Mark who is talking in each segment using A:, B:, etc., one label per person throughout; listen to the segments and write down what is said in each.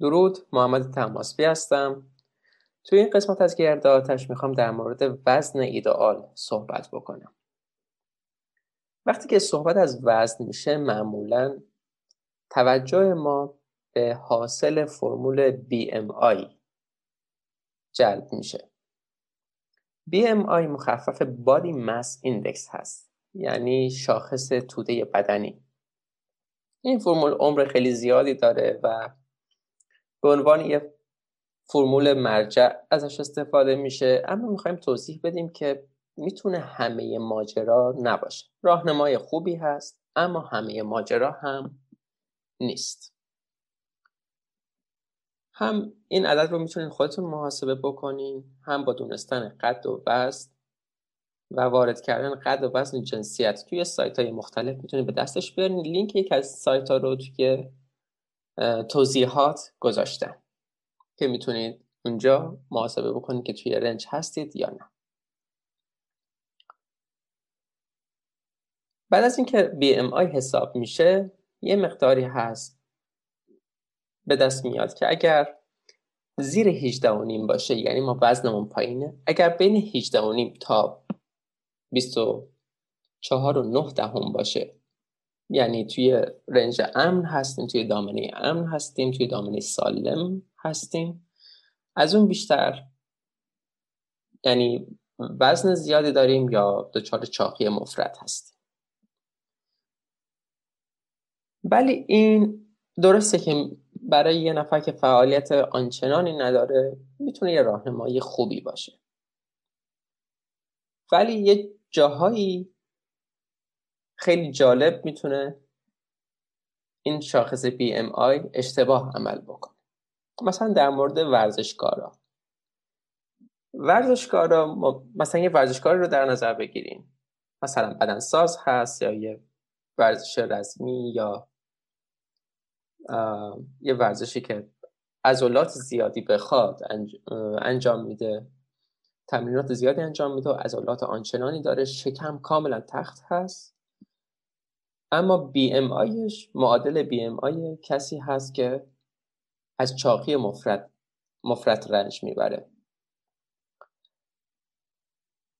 A: درود محمد تماسبی هستم. توی این قسمت از گرد آتش می‌خوام در مورد وزن ایدئال صحبت بکنم. وقتی که صحبت از وزن میشه معمولا توجه ما به حاصل فرمول BMI جلب میشه. BMI مخفف Body Mass Index هست یعنی شاخص توده بدنی. این فرمول عمر خیلی زیادی داره و به عنوان یه فرمول مرجع ازش استفاده میشه اما می‌خوایم توضیح بدیم که می‌تونه همه ماجرا نباشه. راهنمای خوبی هست اما همه ماجرا هم نیست. هم این عدد رو می‌تونید خودتون محاسبه بکنین هم با دونستن قد و وزن و وارد کردن قد و وزن جنسیت. توی سایت های مختلف می‌تونید به دستش بیارین. لینک یک از سایت ها رو توی توضیحات گذاشتم. که می‌تونید اونجا محاسبه بکنید که توی رنج هستید یا نه. بعد از اینکه BMI حساب میشه یه مقداری هست به دست میاد که اگر زیر 18 و نیم باشه یعنی ما وزنمون پایینه اگر بین 18 و نیم تا 24 و 9 دهم باشه یعنی توی رنج امن هستیم توی دامنه امن هستیم توی دامنه سالم هستیم. از اون بیشتر یعنی وزن زیادی داریم یا دچار چاقی مفرد هستیم. ولی این درسته که برای یه نفر که فعالیت آنچنانی نداره می‌تونه یه راهنمایی خوبی باشه. ولی یه جاهایی خیلی جالب می‌تونه این شاخص BMI اشتباه عمل بکنه. مثلا در مورد ورزشکارا. ورزشکارا مثلا یه ورزشکاری رو در نظر بگیریم. مثلا بدنساز هست یا یه ورزش رزمی یا یه ورزشی که عضلات زیادی بخواد انجام میده. تمرینات زیادی انجام میده و عضلات آنچنانی داره. شکم کاملا تخت هست. اما بی ام آیش معادل بی ام آی کسی هست که از چاقی مفرد مفرد رنج می‌بره.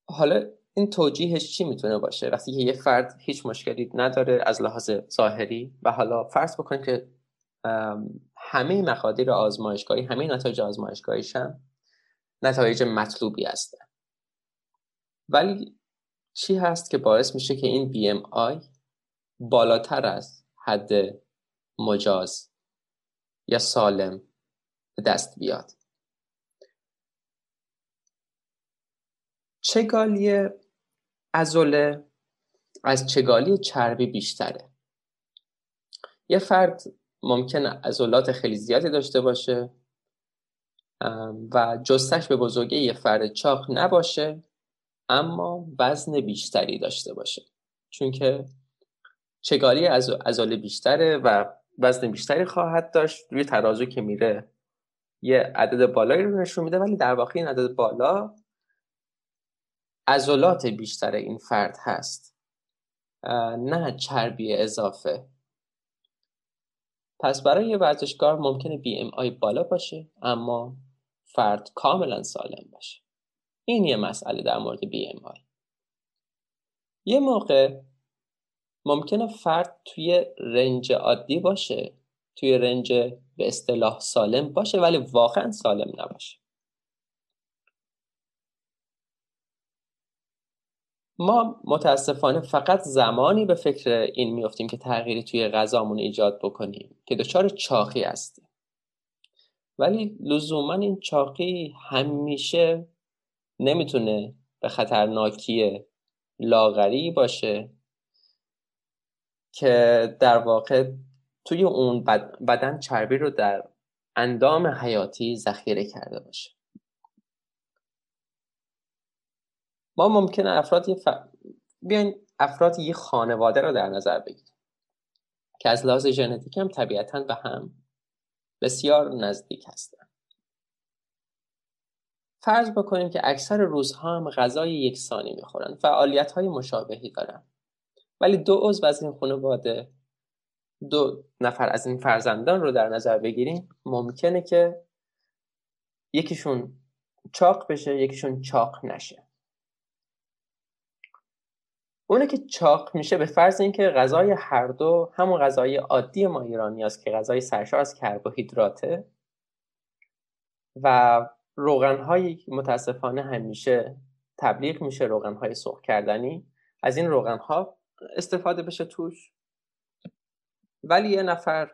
A: حالا این توجیهش چی می‌تونه باشه؟ وقتی که یه فرد هیچ مشکلی نداره از لحاظ ظاهری و حالا فرض بکنید که همه مقادیر آزمایشگاهی همه نتایج آزمایشگاهیش هم نتایج مطلوبی هستن. ولی چی هست که باعث میشه که این BMI بالاتر از حد مجاز یا سالم به دست بیاد. چگالی ازوله از چگالی چربی بیشتره؟ یه فرد ممکن عضلات خیلی زیادی داشته باشه و جستش به بزرگی یه فرد چاق نباشه اما وزن بیشتری داشته باشه. چون که چگالی از عضله بیشتره و وزن بیشتری خواهد داشت روی ترازو که میره. یه عدد بالایی رو نشون میده ولی در واقع این عدد بالا عضلات بیشتر این فرد هست. نه چربی اضافه. پس برای یه ورزشکار ممکنه بی ام آی بالا باشه اما فرد کاملا سالم باشه. این یه مسئله در مورد بی ام آی. یه موقع ممکنه فرد توی رنج عادی باشه توی رنج به اصطلاح سالم باشه ولی واقعا سالم نباشه. ما متاسفانه فقط زمانی به فکر این میفتیم که تغییری توی غذامون ایجاد بکنیم که دچار چاقی هستیم. ولی لزوما این چاقی همیشه نمی‌تونه به خطرناکی لاغری باشه. که در واقع توی اون بدن چربی رو در اندام حیاتی ذخیره کرده باشه. ما ممکنه افراد ف... بیاین افراد یه خانواده رو در نظر بگیریم که از لحاظ ژنتیک هم طبیعتا به هم بسیار نزدیک هستن. فرض بکنیم که اکثر روزها هم غذای یکسانی می‌خورن فعالیت های مشابهی دارن. ولی دو عضو از این خانواده دو نفر از این فرزندان رو در نظر بگیریم ممکنه که یکیشون چاق بشه یکیشون چاق نشه. اونه که چاق میشه به فرض اینکه غذای هر دو همون غذای عادی ما ایرانی است که غذای سرشار از کربوهیدراته و روغن متاسفانه همیشه تبلیغ میشه روغن های سرخ کردنی. از این روغن ها استفاده بشه توش. ولی یه نفر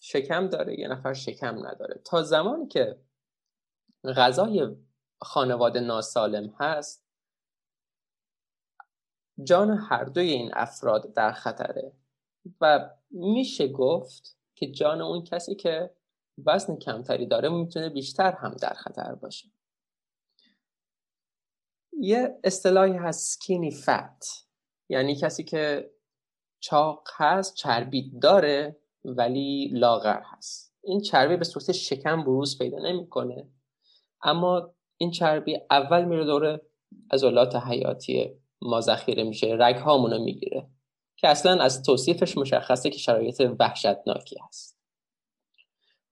A: شکم داره یه نفر شکم نداره. تا زمانی که غذای خانواده ناسالم هست جان هر دوی این افراد در خطره. و میشه گفت که جان اون کسی که وزن کمتری داره می‌تونه بیشتر هم در خطر باشه. یه اصطلاحی هست سکینی فت یعنی کسی که چاق هست چربی داره ولی لاغر هست. این چربی به صورت شکم بروز پیدا نمی‌کنه. اما این چربی اول میره دور عضلات حیاتی ما ذخیره میشه رگ هامونو می‌گیره که اصلا از توصیفش مشخصه که شرایط وحشتناکی هست.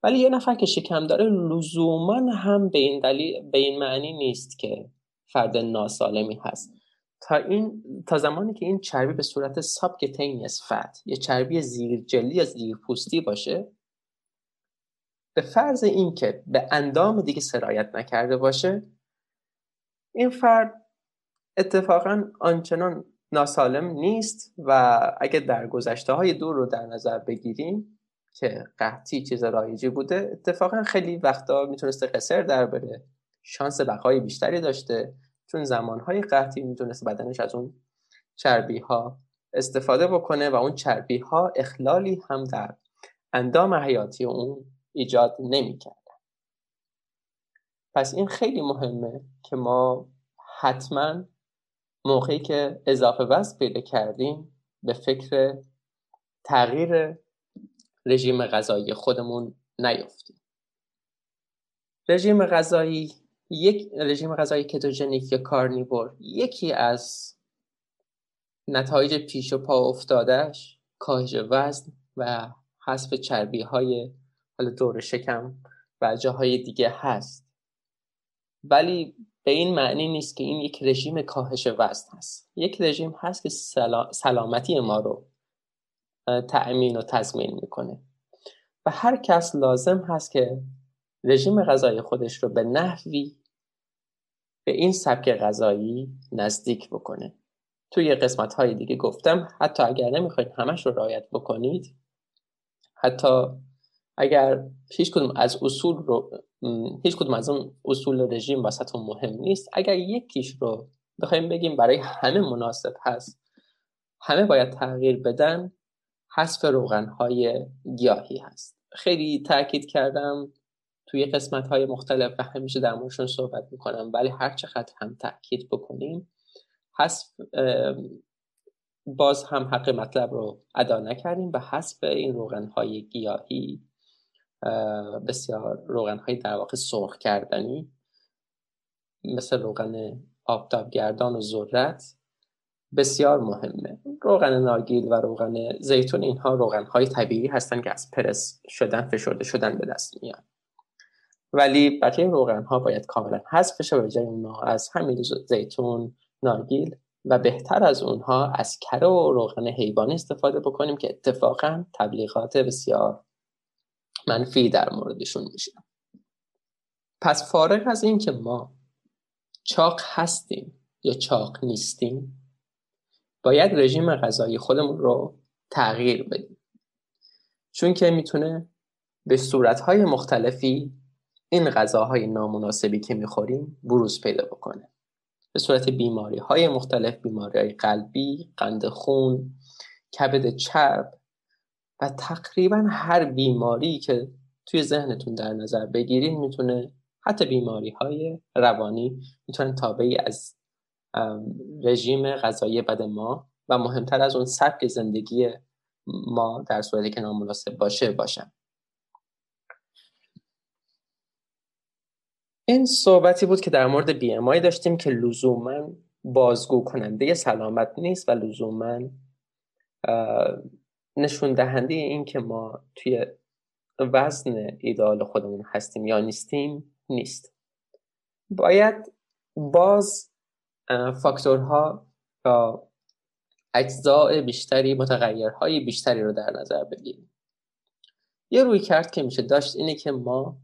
A: ولی یه نفر که شکم داره لزوما هم به این دلیل به این معنی نیست که فرد ناسالمی هست. تا این تا زمانی که این چربی به صورت سابکتینیس فت یه چربی زیر جلی یا زیر پوستی باشه به فرض اینکه به اندام دیگه سرایت نکرده باشه این فرد اتفاقا آنچنان ناسالم نیست و اگه در گذشته های دور رو در نظر بگیریم که قحطی چیز رایجی بوده اتفاقا خیلی وقتا می‌تونسته قصر در بره شانس بقای بیشتری داشته. چون زمانهای قحطی می‌تونست بدنش از اون چربی ها استفاده بکنه و اون چربی ها اخلالی هم در اندام حیاتی اون ایجاد نمی‌کردن پس این خیلی مهمه که ما حتما موقعی که اضافه وزن پیدا کردیم به فکر تغییر رژیم غذایی خودمون نیفتیم. رژیم غذایی یک رژیم غذایی کتوژنیک یا کارنیور یکی از نتایج پیش و پا افتادهش کاهش وزن و حذف چربی های حالا دور شکم و جاهای دیگه هست. ولی به این معنی نیست که این یک رژیم کاهش وزن هست. یک رژیم هست که سلامتی ما رو تأمین و تضمین می‌کنه. و هر کس لازم هست که رژیم غذایی خودش رو به نحوی به این سبک غذایی نزدیک بکنه. توی قسمت های دیگه گفتم حتی اگر نمی‌خواید همش رو رعایت بکنید حتی اگر هیچ کدوم از اصول رو هیچ کدوم از اون اصول رژیم واسهتون مهم نیست. اگر یکیش رو بخوایم بگیم برای همه مناسب هست همه باید تغییر بدن حذف روغن های گیاهی هست. خیلی تاکید کردم توی قسمت های مختلف و همیشه در موردشون صحبت می‌کنم ولی هر چقدر هم تاکید بکنیم حذف باز هم حق مطلب رو ادا نکردیم و حذف این روغن های گیاهی بسیار روغن های در واقع سرخ کردنی مثل روغن آفتابگردان و ذرت بسیار مهمه. روغن نارگیل و روغن زیتون اینها روغن های طبیعی هستن که از پرس شدن فشرده شدن به دست میان. ولی بقیه روغن ها باید کاملا حذف بشه و جای اونها از همین زیتون نارگیل و بهتر از اونها از کره و روغن حیوانی استفاده بکنیم که اتفاقا تبلیغات بسیار منفی در موردشون میشه. پس فارغ از این که ما چاق هستیم یا چاق نیستیم باید رژیم غذایی خودمون رو تغییر بدیم. چون که می‌تونه به صورتهای مختلفی این غذاهای نامناسبی که می‌خوریم بروز پیدا بکنه. به صورت بیماری های مختلف بیماری های قلبی، قند خون، کبد چرب و تقریبا هر بیماری که توی ذهنتون در نظر بگیرید می‌تونه حتی بیماری های روانی می‌تونن تابعی از رژیم غذایی بد ما و مهمتر از اون سبک زندگی ما در صورتی که نامناسب باشه باشن. این صحبتی بود که در مورد بی ام داشتیم که لزوما بازگو کننده سلامت نیست و لزوما نشون دهنده این که ما توی وزن ایدال خودمون هستیم یا نیستیم نیست. باید باز فاکتورها یا اجزاء بیشتری متغیرهای بیشتری رو در نظر بگیریم. یه روی کرد که میشه داشت اینه که ما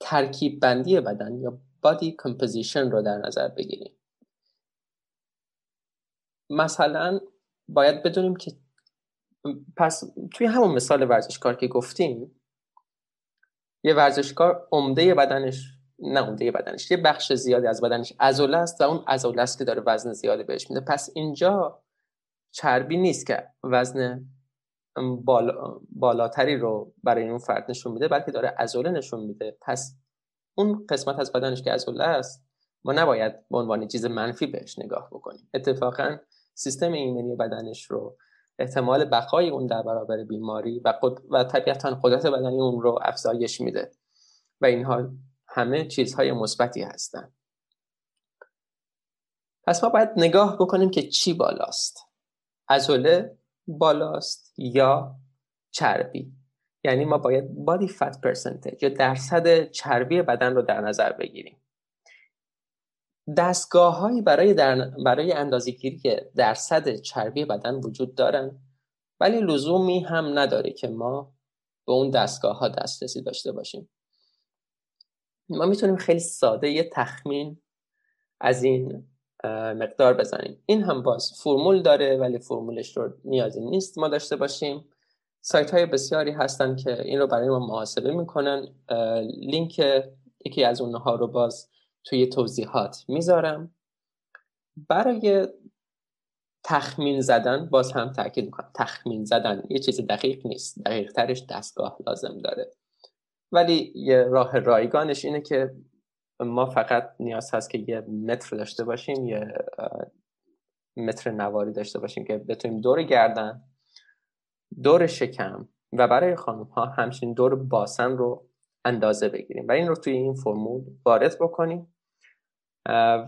A: ترکیب بندی بدن یا body composition رو در نظر بگیریم. مثلا باید بدونیم که پس توی همون مثال ورزشکار که گفتیم یه ورزشکار عمده بدنش نه عمده بدنش یه بخش زیادی از بدنش عضله است و اون عضله است که داره وزن زیادی بهش میده. پس اینجا چربی نیست که وزن بالاتری رو برای اون فرد نشون میده بلکه داره ازوله نشون میده. پس اون قسمت از بدنش که ازوله است ما نباید به عنوان چیز منفی بهش نگاه بکنیم. اتفاقا سیستم ایمنی بدنش رو احتمال بقای اون در برابر بیماری و, و طبیعتا قدرت بدنی اون رو افزایش میده. و اینها همه چیزهای مثبتی هستند پس ما باید نگاه بکنیم که چی بالاست. ازوله بالاست یا چربی. یعنی ما باید بادی فت پرسنتج یا درصد چربی بدن رو در نظر بگیریم. دستگاه هایی برای, در... برای اندازگیری درصد چربی بدن وجود دارن ولی لزومی هم نداره که ما به اون دستگاه ها دسترسی داشته باشیم. ما می‌تونیم خیلی ساده یه تخمین از این مقدار بزنیم. این هم باز فرمول داره ولی فرمولش رو نیازی نیست ما داشته باشیم. سایت های بسیاری هستن که این رو برای ما محاسبه می‌کنن. لینک یکی از اونها رو باز توی توضیحات می‌ذارم. برای تخمین زدن باز هم تاکید می‌کنم. تخمین زدن یه چیز دقیق نیست. دقیق ترش دستگاه لازم داره. ولی یه راه رایگانش اینه که ما فقط نیاز هست که یه متر داشته باشیم یه متر نواری داشته باشیم که بتونیم دور گردن دور شکم و برای خانم ها همچنین دور باسن رو اندازه بگیریم. و این رو توی این فرمول وارد بکنیم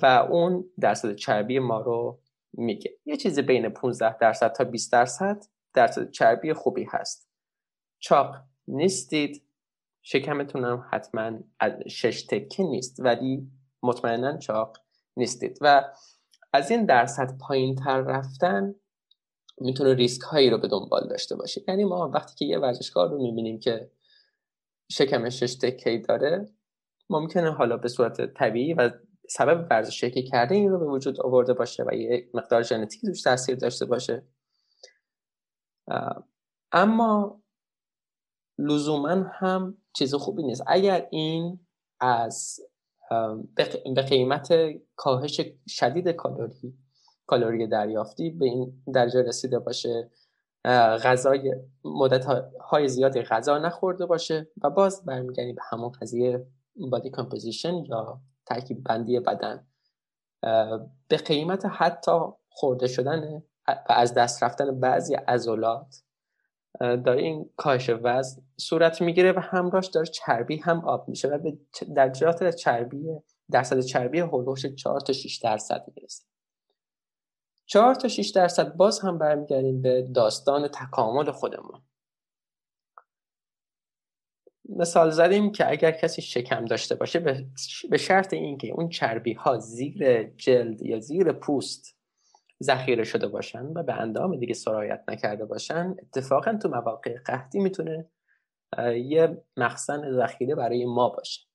A: و اون درصد چربی ما رو میگه. یه چیزی بین 15 درصد تا 20 درصد درصد چربی خوبی هست. چاق نیستید. شکمتون هم حتما شش تکه نیست ولی مطمئنا چاق نیستید. و از این درصد پایین تر رفتن می‌تونه ریسک هایی رو به دنبال داشته باشه. یعنی ما وقتی که یه ورزشکار رو می‌بینیم که شکم شش تکه داره ممکنه حالا به صورت طبیعی و سبب ورزشی که کرده این رو به وجود آورده باشه و یه مقدار ژنتیکی توش تاثیر داشته باشه. اما لزوما هم چیز خوبی نیست. اگر این از به قیمت کاهش شدید کالری کالری دریافتی به این درجه رسیده باشه غذای مدت های زیادی غذا نخورده باشه و باز برمیگردیم به همون قضیه body composition یا ترکیب بندی بدن. به قیمت حتی خورده شدن و از دست رفتن بعضی عضلات داره این کاهش وزن صورت می‌گیره و همراهش داره چربی هم آب میشه و به درجات چربی درصد چربی هولوش 4 تا 6 درصد می‌رسه. 4 تا 6 درصد باز هم برمیگردیم به داستان تکامل خودمون. مثال زدیم که اگر کسی شکم داشته باشه به شرط اینکه اون چربی ها زیر جلد یا زیر پوست ذخیره شده باشن و به اندام دیگه سرایت نکرده باشن اتفاقا تو مواقع قحطی می‌تونه یه مخزن ذخیره برای ما باشه.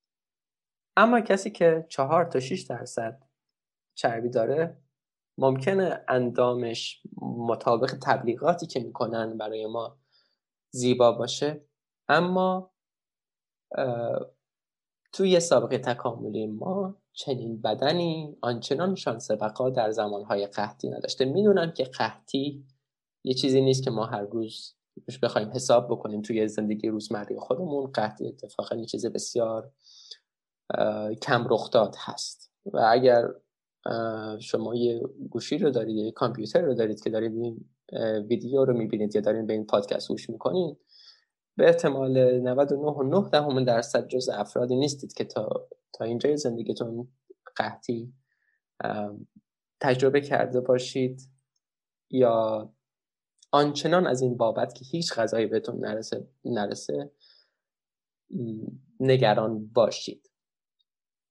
A: اما کسی که چهار تا 6 درصد چربی داره ممکنه اندامش مطابق تبلیغاتی که می‌کنن برای ما زیبا باشه اما توی سابقه تکاملی ما چنین بدنی آنچنان شانس بقا در زمانهای قحطی نداشته. می‌دونم که قحطی یه چیزی نیست که ما هر روز بخوایم حساب بکنیم توی زندگی روزمره خودمون. قحطی اتفاقا یه چیز بسیار کم رخداد هست. و اگر شما یه گوشی رو دارید یه کامپیوتر رو دارید که دارید این ویدیو رو می‌بینید یا دارید به این پادکست گوش می‌کنید به احتمال 99.9 دهم درصد جز افرادی نیستید که تا تا اینجای زندگیتون قحطی تجربه کرده باشید یا آنچنان از این بابت که هیچ غذایی بهتون نرسه, نرسه نگران باشید.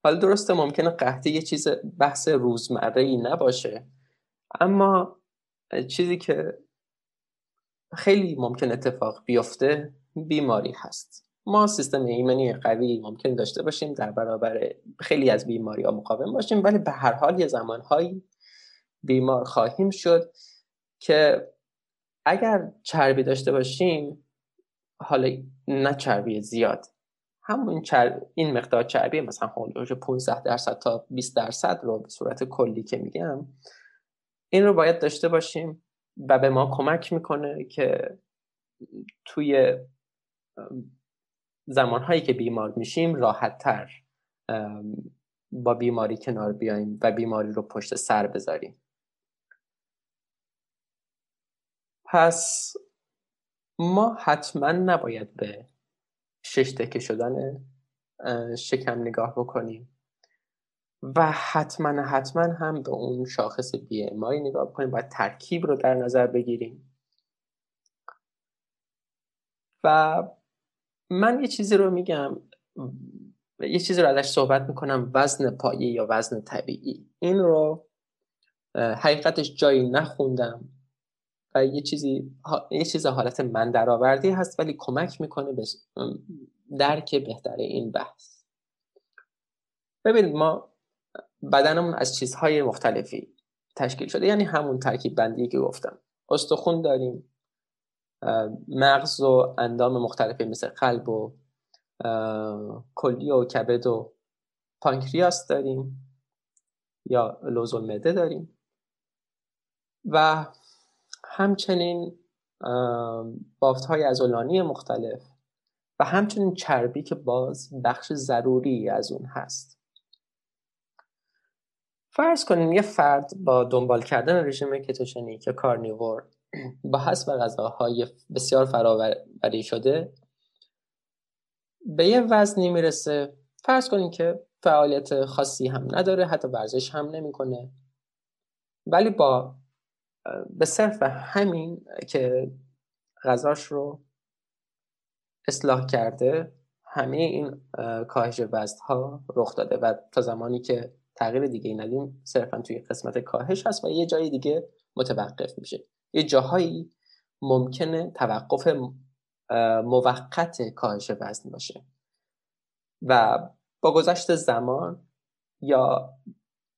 A: حالا درسته ممکنه قحطی یه چیز بحث روزمره ای نباشه اما چیزی که خیلی ممکن اتفاق بیفته بیماری هست. ما سیستم ایمنی قوی ممکن داشته باشیم در برابر خیلی از بیماری ها مقاوم باشیم ولی به هر حال یه زمانهایی بیمار خواهیم شد که اگر چربی داشته باشیم حالا نه چربی زیاد همون این مقدار چربی مثلا حدود 15 درصد تا 20 درصد رو به صورت کلی که میگم این رو باید داشته باشیم و به ما کمک می‌کنه که توی زمانهایی که بیمار میشیم راحت تر با بیماری کنار بیایم و بیماری رو پشت سر بذاریم. پس ما حتما نباید به شش تکه شدن شکم نگاه بکنیم و حتما حتما هم به اون شاخص بی امای نگاه بکنیم باید ترکیب رو در نظر بگیریم. و من یه چیزی رو میگم یه چیزی رو ازش صحبت می‌کنم وزن پایه یا وزن طبیعی. این رو حقیقتش جایی نخوندم و یه چیزی یه چیز حالت من درآوردی هست ولی کمک می‌کنه به درک بهتر این بحث. ببینید ما بدنمون از چیزهای مختلفی تشکیل شده یعنی همون ترکیب بندی که گفتم. استخون داریم مغز و اندام مختلفی مثل قلب و کلیه و کبد و پانکریاس داریم یا لوز المعده داریم. و همچنین بافت های ازولانی مختلف و همچنین چربی که باز بخش ضروری از اون هست. فرض کنیم یه فرد با دنبال کردن رژیم کتوژنیک یا کارنیور با حسب غذاهای بسیار فراوری شده به یه وزنی می‌رسه. فرض کنیم که فعالیت خاصی هم نداره حتی ورزش هم نمی‌کنه. ولی با به صرف همین که غذاش رو اصلاح کرده همه این کاهش وزن ها رخ داده. و تا زمانی که تغییر دیگه ندیم صرفا توی قسمت کاهش هست و یه جای دیگه متوقف میشه. یه جاهایی ممکنه توقف موقت کاهش وزن باشه. و با گذشت زمان یا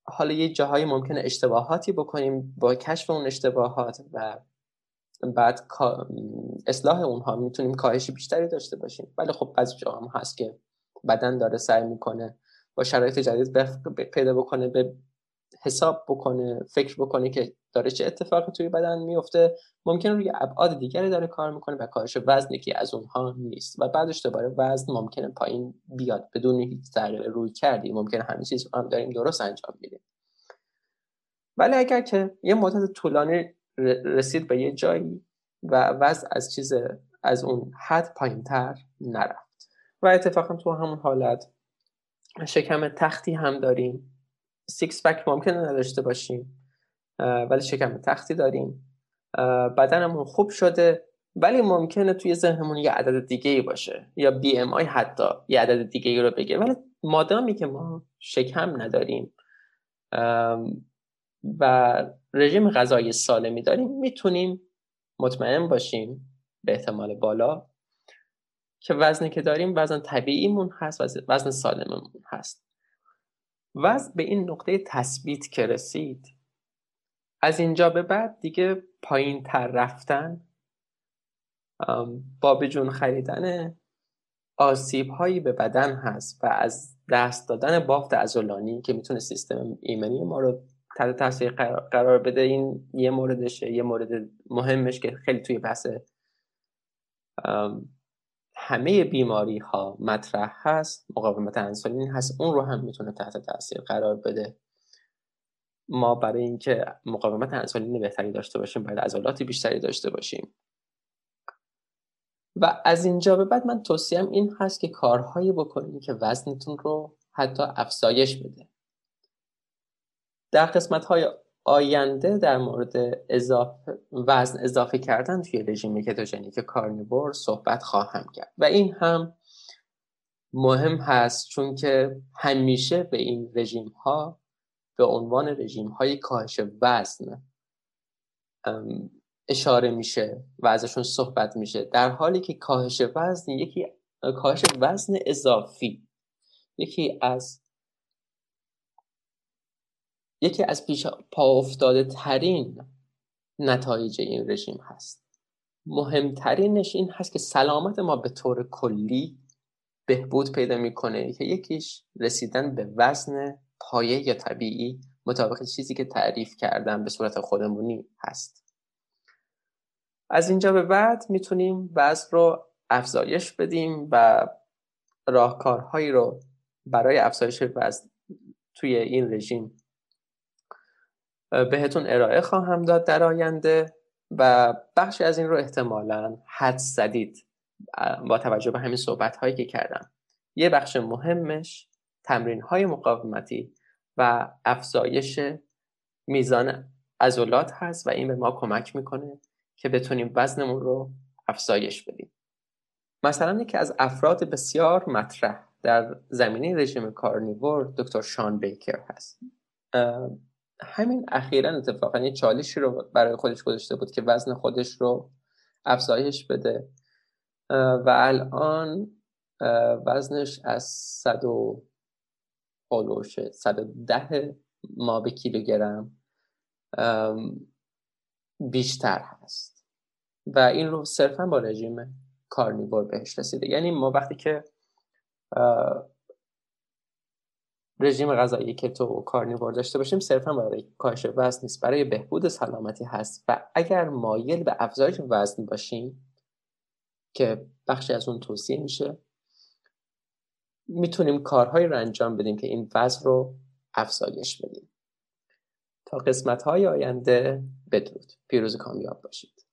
A: حالا یه جاهایی ممکنه اشتباهاتی بکنیم با کشف اون اشتباهات و بعد اصلاح اونها می‌تونیم کاهش بیشتری داشته باشیم. ولی خب بعضی جاها هم هست که بدن داره سعی می‌کنه با شرایط جدید پیدا بکنه به حساب بکنه فکر بکنه که داره چه اتفاقی توی بدن میفته. ممکنه روی ابعاد دیگری داره کار می‌کنه و کاهش وزن که از اونها نیست و بعدش دوباره وزن ممکنه پایین بیاد. بدون هیچ تغییر روی کردی ممکنه همه چیز هم داریم درست انجام میدیم. ولی اگر که یه مدت طولانی رسید به یه جایی و وزن از چیز از اون حد پایین تر نرفت. و اتفاقا تو همون حالت شکم تختی هم داریم. six pack ممکنه نداشته باشیم ولی شکم تختی داریم. بدنمون خوب شده ولی ممکنه توی ذهنمون یه عدد دیگه ای باشه. یا BMI حتی یه عدد دیگه ای رو بگه. ولی مادامی که ما شکم نداریم و رژیم غذایی سالمی داریم می‌تونیم مطمئن باشیم به احتمال بالا که وزنی که داریم وزن طبیعیمون هست وزن سالممون هست. وزن به این نقطه تثبیت که رسید. از اینجا به بعد دیگه پایین تر رفتن با جون خریدن آسیب هایی به بدن هست و از دست دادن بافت ازولانی که می‌تونه سیستم ایمنی ما رو تحت تاثیر قرار بده این یه موردشه یه مورد مهمش که خیلی توی بحث همه بیماری ها مطرح هست مقاومت انسولین هست اون رو هم می‌تونه تحت تاثیر قرار بده. ما برای اینکه مقاومت انسولین بهتری داشته باشیم باید عضلاتی بیشتری داشته باشیم. و از اینجا به بعد من توصیم این هست که کارهایی بکنیم که وزنتون رو حتی افزایش بده. در قسمت های آینده در مورد اضافه وزن اضافه کردن توی رژیم کتوژنیک کارنیور صحبت خواهم کرد. و این هم مهم هست چون که همیشه به این رژیم ها به عنوان رژیم های کاهش وزن اشاره میشه و ازشون صحبت میشه. در حالی که کاهش وزن یکی کاهش وزن اضافی یکی از یکی از پیش پا افتاده ترین نتایج این رژیم هست. مهمترینش این هست که سلامت ما به طور کلی بهبود پیدا می‌کنه که یکیش رسیدن به وزن پایه یا طبیعی مطابق چیزی که تعریف کردم به صورت خودمونی هست. از اینجا به بعد می‌تونیم وزن رو افزایش بدیم و راهکارهایی رو برای افزایش وزن توی این رژیم بهتون ارائه خواهم داد در آینده و بخشی از این رو احتمالا حد زدید. با توجه به همین صحبت هایی که کردم. یه بخش مهمش تمرین های مقاومتی و افزایش میزان عضلات هست و این به ما کمک می‌کنه که بتونیم وزنمون رو افزایش بدیم. مثلا یکی از افراد بسیار مطرح در زمینه رژیم کارنیور دکتر شان بیکر هست. همین اخیرا اتفاقا یه چالشی رو برای خودش گذاشته بود که وزن خودش رو افزایش بده. و الان وزنش از 100 و 110 ما به کیلوگرم بیشتر هست. و این رو صرفا با رژیم کارنیور بهش رسیده. یعنی ما وقتی که رژیم غذایی کتو و کارنیور داشته باشیم صرفا برای کاهش وزن نیست برای بهبود سلامتی هست. و اگر مایل به افزایش وزن باشیم که بخشی از اون توصیه میشه می‌تونیم کارهایی رو انجام بدیم که این وزن رو افزایش بدیم. تا قسمت های آینده بدرود. پیروز کامیاب باشید.